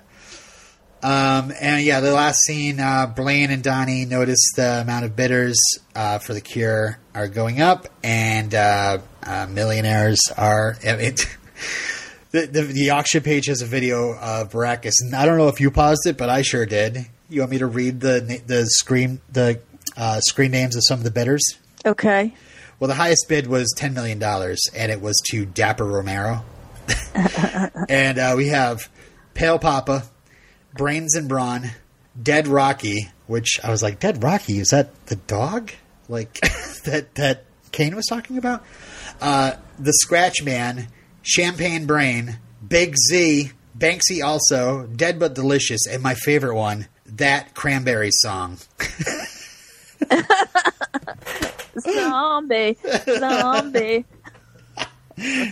Um, and yeah, the last scene, uh, Blaine and Donnie notice the amount of bidders uh, for the cure are going up, and uh, uh, millionaires are. It, the, the the auction page has a video of Baracus, and I don't know if you paused it, but I sure did. You want me to read the the screen the uh, screen names of some of the bidders? Okay. Well, the highest bid was ten million dollars, and it was to Dapper Romero. and uh, we have Pale Papa, Brains and Brawn, Dead Rocky. Which I was like, Dead Rocky is that the dog? Like that that Cain was talking about? Uh, the Scratch Man, Champagne Brain, Big Z, Banksy also, Dead but Delicious, and my favorite one, that Cranberry song. Zombie. Zombie.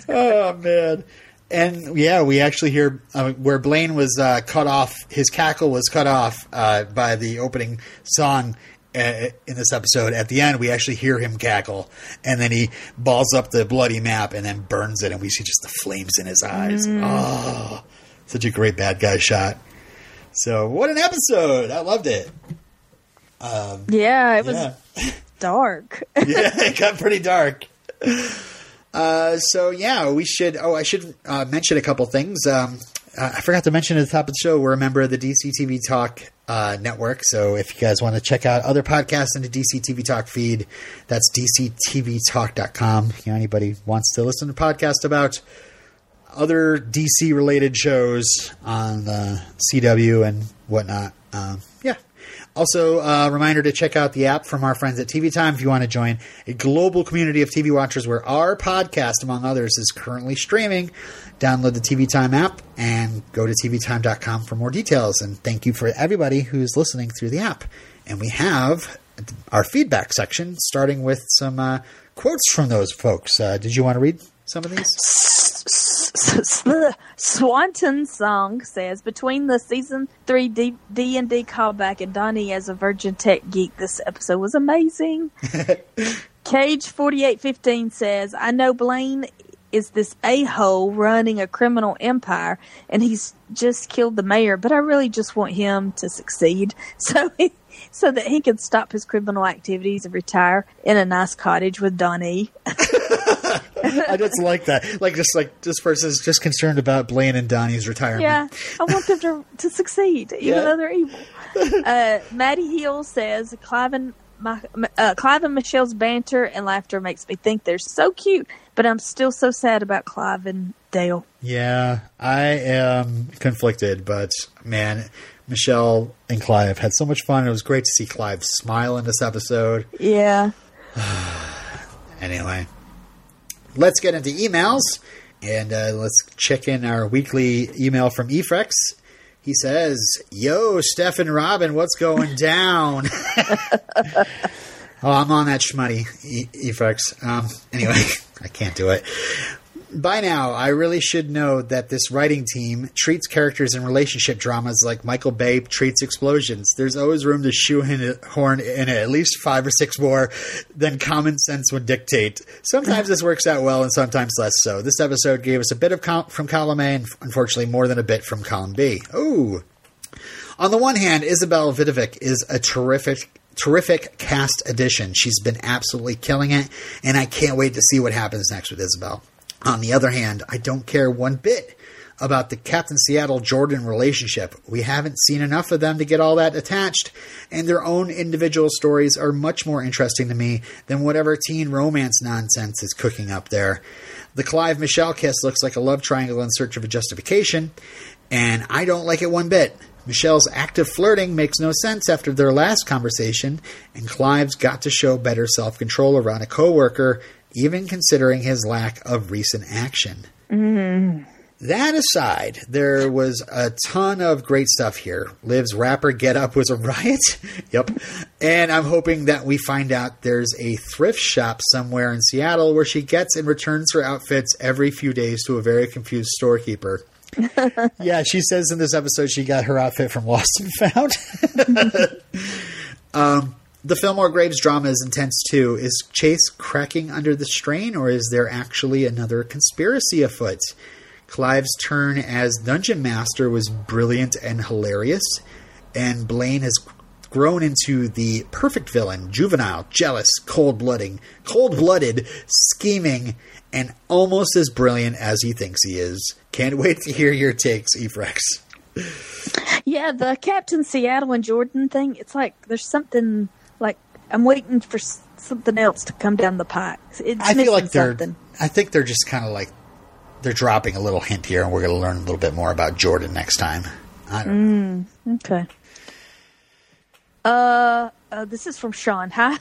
Oh man. And yeah, we actually hear uh, where Blaine was uh, cut off. His cackle was cut off uh, by the opening song uh, in this episode. At the end, we actually hear him cackle, and then he balls up the bloody map and then burns it, and we see just the flames in his eyes. Oh, such a great bad guy shot. So what an episode! I loved it. Yeah, it was dark. yeah, it got pretty dark. Uh, so yeah, we should. Oh, I should uh, mention a couple things. Um, uh, I forgot to mention at the top of the show we're a member of the DC TV Talk uh, network. So if you guys want to check out other podcasts in the DC TV Talk feed, that's dctvtalk.com. You know, anybody wants to listen to podcasts about other DC related shows on the CW and whatnot. Um, yeah. Also, uh, reminder to check out the app from our friends at TV Time if you want to join a global community of TV watchers where our podcast, among others, is currently streaming. Download the TV Time app and go to tvtime.com for more details. And thank you for everybody who's listening through the app. And we have our feedback section, starting with some uh, quotes from those folks. Uh, did you want to read some of these? Swanton song says between the season three D and D callback and Donnie as a Virgin Tech geek, this episode was amazing. Cage forty eight fifteen says, "I know Blaine is this a hole running a criminal empire, and he's just killed the mayor, but I really just want him to succeed, so he, so that he can stop his criminal activities and retire in a nice cottage with Donnie." I just like that. Like, just like this person is just concerned about Blaine and Donnie's retirement. Yeah, I want them to, to succeed, even Yeah. though they're evil. Uh, Maddie Hill says, Clive and, my, uh, Clive and Michelle's banter and laughter makes me think they're so cute, but I'm still so sad about Clive and Dale. Yeah, I am conflicted, but man, Michelle and Clive had so much fun. It was great to see Clive smile in this episode. Yeah. Anyway, let's get into emails and uh, let's check in our weekly email from Efrex. He says, Yo, Steph and Robin, what's going down? oh, I'm on that schmutty, e- Efrex. Um, anyway, I can't do it. By now, I really should know that this writing team treats characters in relationship dramas like Michael Bay treats explosions. There's always room to shoehorn in at least five or six more than common sense would dictate. Sometimes this works out well, and sometimes less so. This episode gave us a bit of col- from column A, and unfortunately, more than a bit from column B. Ooh. On the one hand, Isabel Vidovic is a terrific, terrific cast addition. She's been absolutely killing it, and I can't wait to see what happens next with Isabel. On the other hand, I don't care one bit about the Captain Seattle Jordan relationship. We haven't seen enough of them to get all that attached, and their own individual stories are much more interesting to me than whatever teen romance nonsense is cooking up there. The Clive Michelle kiss looks like a love triangle in search of a justification, and I don't like it one bit. Michelle's active flirting makes no sense after their last conversation, and Clive's got to show better self control around a coworker, even considering his lack of recent action. That aside, there was a ton of great stuff here. Liv's rapper Get Up was a riot. yep. And I'm hoping that we find out there's a thrift shop somewhere in Seattle where she gets and returns her outfits every few days to a very confused storekeeper. yeah, she says in this episode she got her outfit from Lost and Found. um, the Fillmore Graves drama is intense too. Is Chase cracking under the strain, or is there actually another conspiracy afoot? Clive's turn as Dungeon Master was brilliant and hilarious, and Blaine has grown into the perfect villain, juvenile, jealous, cold-blooded, cold-blooded, scheming, and almost as brilliant as he thinks he is. Can't wait to hear your takes, Efrex. Yeah, the Captain Seattle and Jordan thing, it's like there's something like I'm waiting for something else to come down the pike. It's I feel like they're. something. I think they're just kind of like they're dropping a little hint here, and we're going to learn a little bit more about Jordan next time. I don't know. Okay. Uh, uh, this is from Sean. Hi,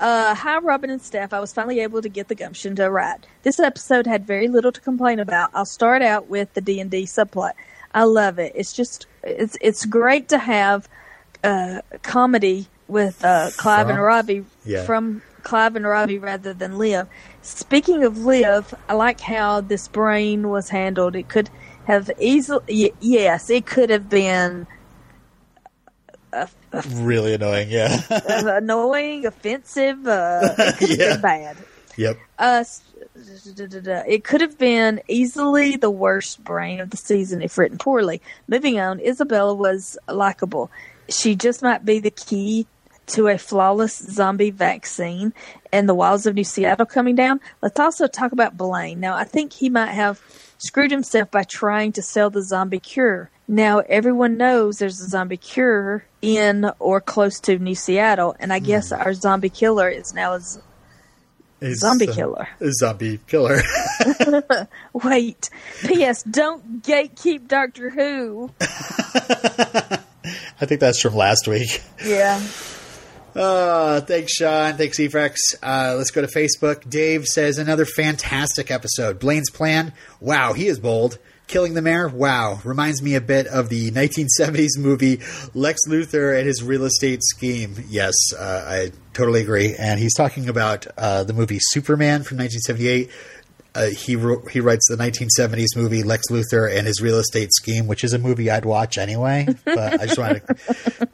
uh, hi, Robin and Steph. I was finally able to get the gumption to write. This episode had very little to complain about. I'll start out with the D and D subplot. I love it. It's just it's it's great to have uh, comedy with uh, Clive and From- Ravi Yeah. from Clive and Ravi rather than Liv. Speaking of Liv, I like how this brain was handled. It could have easily, y- yes, it could have been Really annoying. Yeah. annoying, offensive, uh, it could have Yeah. been bad. yep. Uh, it could have been easily the worst brain of the season if written poorly. Moving on, Isabella was likable. She just might be the key to a flawless zombie vaccine and the wilds of New Seattle coming down. Let's also talk about Blaine. Now, I think he might have screwed himself by trying to sell the zombie cure. Now, everyone knows there's a zombie cure in or close to New Seattle, and I guess our zombie killer is now a z- He's, Zombie uh, killer. a zombie killer. Wait. P.S. Don't gatekeep Doctor Who. I think that's from last week. Yeah. Uh, thanks, Sean. Thanks, Efrex. Uh, let's go to Facebook. Dave says another fantastic episode. Blaine's plan. Wow, he is bold. Killing the mayor. Wow, reminds me a bit of the 1970s movie Lex Luthor and his real estate scheme. Yes, uh, I totally agree. And he's talking about uh, the movie Superman from 1978. Uh, he wrote, he writes the 1970s movie Lex Luthor and his real estate scheme, which is a movie I'd watch anyway. But I just wanted to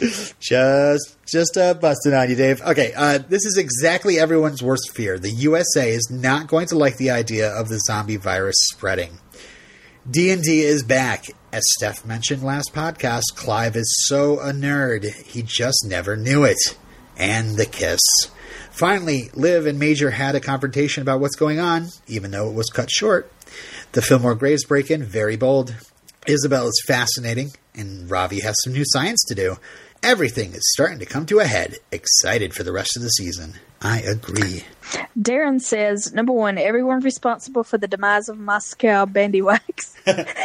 just just uh, busting on you, Dave. Okay, uh, this is exactly everyone's worst fear. The USA is not going to like the idea of the zombie virus spreading. D and D is back, as Steph mentioned last podcast. Clive is so a nerd, he just never knew it. And the kiss. Finally, Liv and Major had a confrontation about what's going on, even though it was cut short. The Fillmore Graves break in, very bold. Isabel is fascinating, and Ravi has some new science to do. Everything is starting to come to a head. Excited for the rest of the season. I agree. Darren says, number one, everyone responsible for the demise of Moscow Bandywags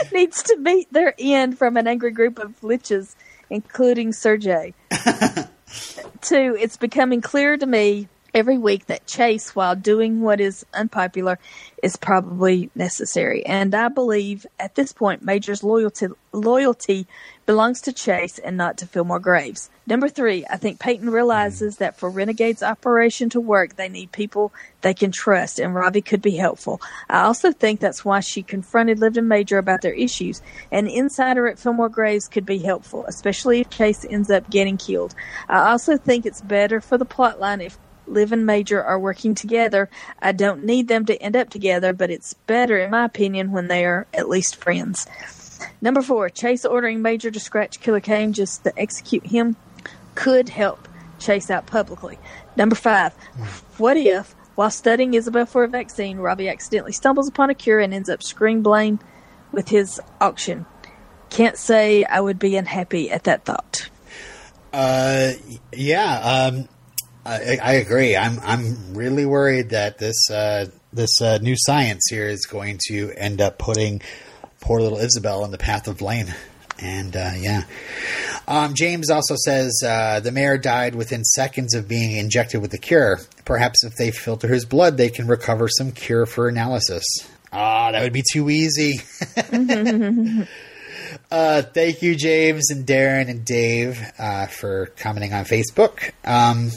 needs to meet their end from an angry group of liches, including Sergey. Two, it's becoming clear to me every week that Chase, while doing what is unpopular, is probably necessary. And I believe at this point, Major's loyalty loyalty belongs to Chase and not to Fillmore Graves. Number three, I think Peyton realizes that for Renegade's operation to work, they need people they can trust, and Ravi could be helpful. I also think that's why she confronted Livden Major about their issues. An insider at Fillmore Graves could be helpful, especially if Chase ends up getting killed. I also think it's better for the plotline if Liv and Major are working together. I don't need them to end up together, but it's better, in my opinion, when they are at least friends. Number four, Chase ordering Major to scratch Killer Cain just to execute him could help Chase out publicly. Number five, what if, while studying Isabel for a vaccine, Ravi accidentally stumbles upon a cure and ends up screwing Blaine with his auction? Can't say I would be unhappy at that thought. Uh, yeah, um, I, I agree. I'm I'm really worried that this uh, this uh, new science here is going to end up putting poor little Isabel on the path of blame. And uh, yeah, um, James also says uh, the mayor died within seconds of being injected with the cure. Perhaps if they filter his blood, they can recover some cure for analysis. Ah, that would be too easy. Uh, thank you, James and Darren and Dave, uh, for commenting on Facebook. Um,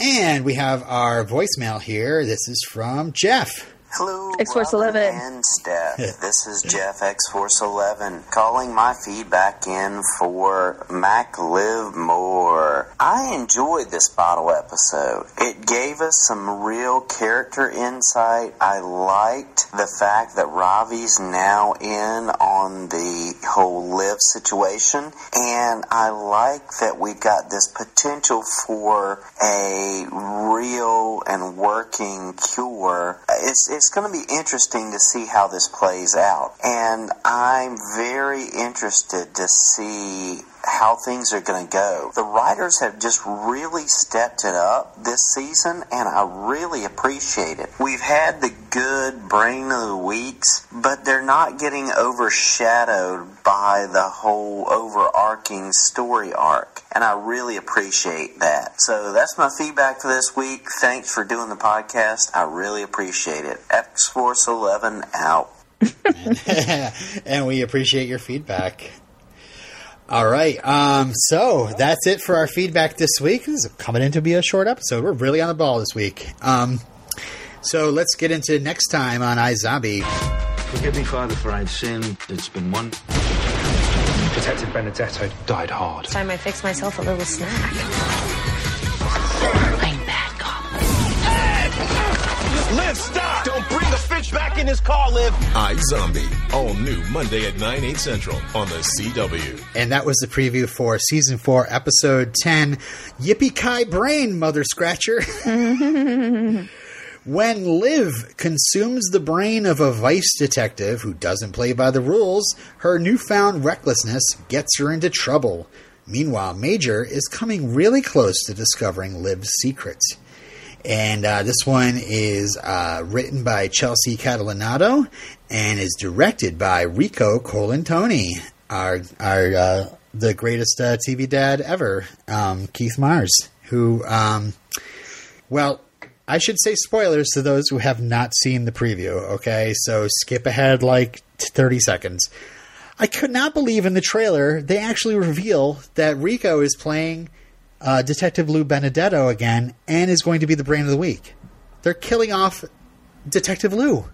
and we have our voicemail here. This is from Jeff. Hello, X-Force 11. and Steph. this is Jeff X Force Eleven calling my feedback in for Mac-Liv-Moore. I enjoyed this bottle episode. It gave us some real character insight. I liked the fact that Ravi's now in on the whole live situation, and I like that we've got this potential for a real and working cure. It's it's going to be interesting to see how this plays out, and I'm very interested to see how things are going to go. The writers have just really stepped it up this season, and I really appreciate it. We've had the good brain of the weeks, but they're not getting overshadowed by the whole overarching story arc, and I really appreciate that. So that's my feedback for this week. Thanks for doing the podcast. I really appreciate it. X Force 11 out. and we appreciate your feedback. All right. Um, so that's it for our feedback this week. This is coming in to be a short episode. We're really on the ball this week. Um, so let's get into next time on iZombie. Forgive me, Father, for I've sinned. It's been one. Detective Benedetto died hard. Time I fix myself a little snack. Liv, stop! Don't bring the fish back in his car, Liv! Zombie, all new Monday at 9, 8 central on the CW. And that was the preview for season four, episode 10 Yippee Ki Brain, Mother Scratcher. when Liv consumes the brain of a vice detective who doesn't play by the rules, her newfound recklessness gets her into trouble. Meanwhile, Major is coming really close to discovering Liv's secrets. And uh, this one is uh, written by Chelsea Catalinato and is directed by Rico Colantoni, our our uh, the greatest uh, TV dad ever, um, Keith Mars, who, um, well, I should say spoilers to those who have not seen the preview. Okay, so skip ahead like thirty seconds. I could not believe in the trailer they actually reveal that Rico is playing uh, Detective Lou Benedetto again and is going to be the brain of the week. They're killing off Detective Lou.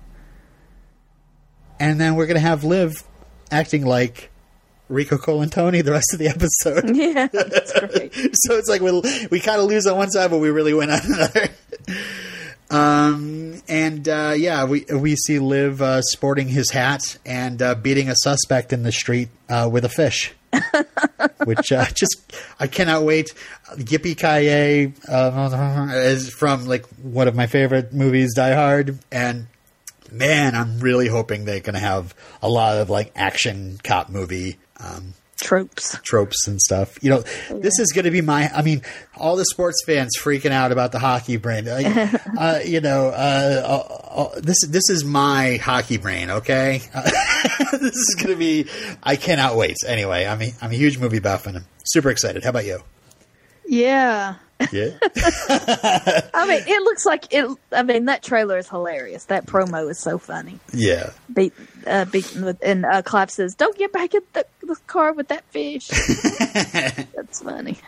And then we're going to have Liv acting like Rico Colantoni the rest of the episode. Yeah, that's great. so it's like we we kind of lose on one side, but we really win on another. Um, and uh, yeah, we we see Liv uh, sporting his hat and uh, beating a suspect in the street uh, with a fish, which uh, just I cannot wait. Yippee ki uh, is from like one of my favorite movies, Die Hard, and man, I'm really hoping they're going to have a lot of like action cop movie. Um, Tropes. tropes and stuff. You know, this is going to be my. I mean, all the sports fans freaking out about the hockey brain. Like, uh, you know, uh, uh, uh, this this is my hockey brain. Okay, this is going to be. I cannot wait. Anyway, i mean i'm a huge movie buff and I'm super excited. How about you? Yeah. Yeah. I mean, it looks like it. I mean, that trailer is hilarious. That promo is so funny. yeah. Beat, uh, beaten with, and uh, Clive says, "Don't get back in the, the car with that fish." That's funny.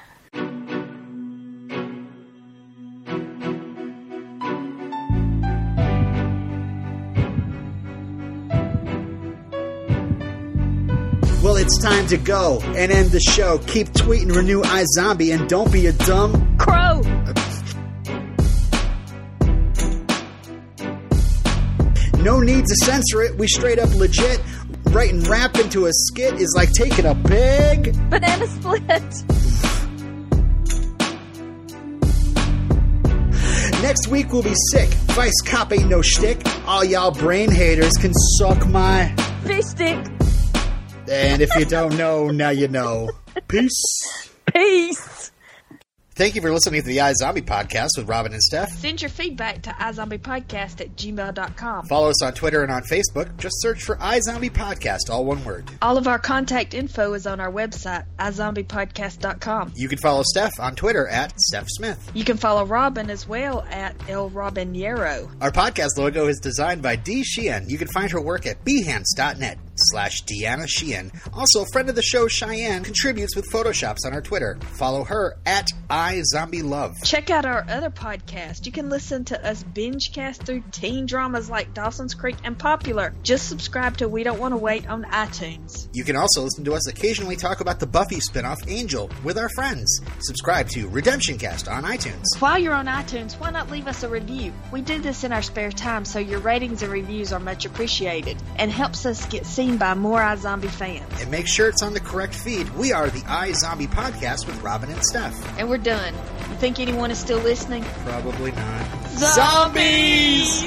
It's time to go and end the show. Keep tweeting, renew iZombie, and don't be a dumb Crow. No need to censor it. We straight up legit. Writing rap into a skit is like taking a big. Banana split. Next week we'll be sick. Vice cop ain't no shtick. All y'all brain haters can suck my. Fish stick. And if you don't know, now you know. Peace. Peace. Thank you for listening to the iZombie podcast with Robin and Steph. Send your feedback to iZombiePodcast at gmail.com. Follow us on Twitter and on Facebook. Just search for iZombie Podcast, all one word. All of our contact info is on our website, iZombiePodcast.com. You can follow Steph on Twitter at Steph Smith. You can follow Robin as well at El Robinero. Our podcast logo is designed by Dee Sheehan. You can find her work at behance.net slash Deanna Sheehan. Also, a friend of the show, Cheyenne, contributes with Photoshops on our Twitter. Follow her at iZombieLove. Check out our other podcast. You can listen to us binge cast through teen dramas like Dawson's Creek and Popular. Just subscribe to We Don't Want to Wait on iTunes. You can also listen to us occasionally talk about the Buffy spinoff Angel with our friends. Subscribe to Redemption Cast on iTunes. While you're on iTunes, why not leave us a review? We do this in our spare time, so your ratings and reviews are much appreciated and helps us get seen by more iZombie fans. And make sure it's on the correct feed. We are the iZombie Podcast with Robin and Steph. And we're done. You think anyone is still listening? Probably not. Zombies!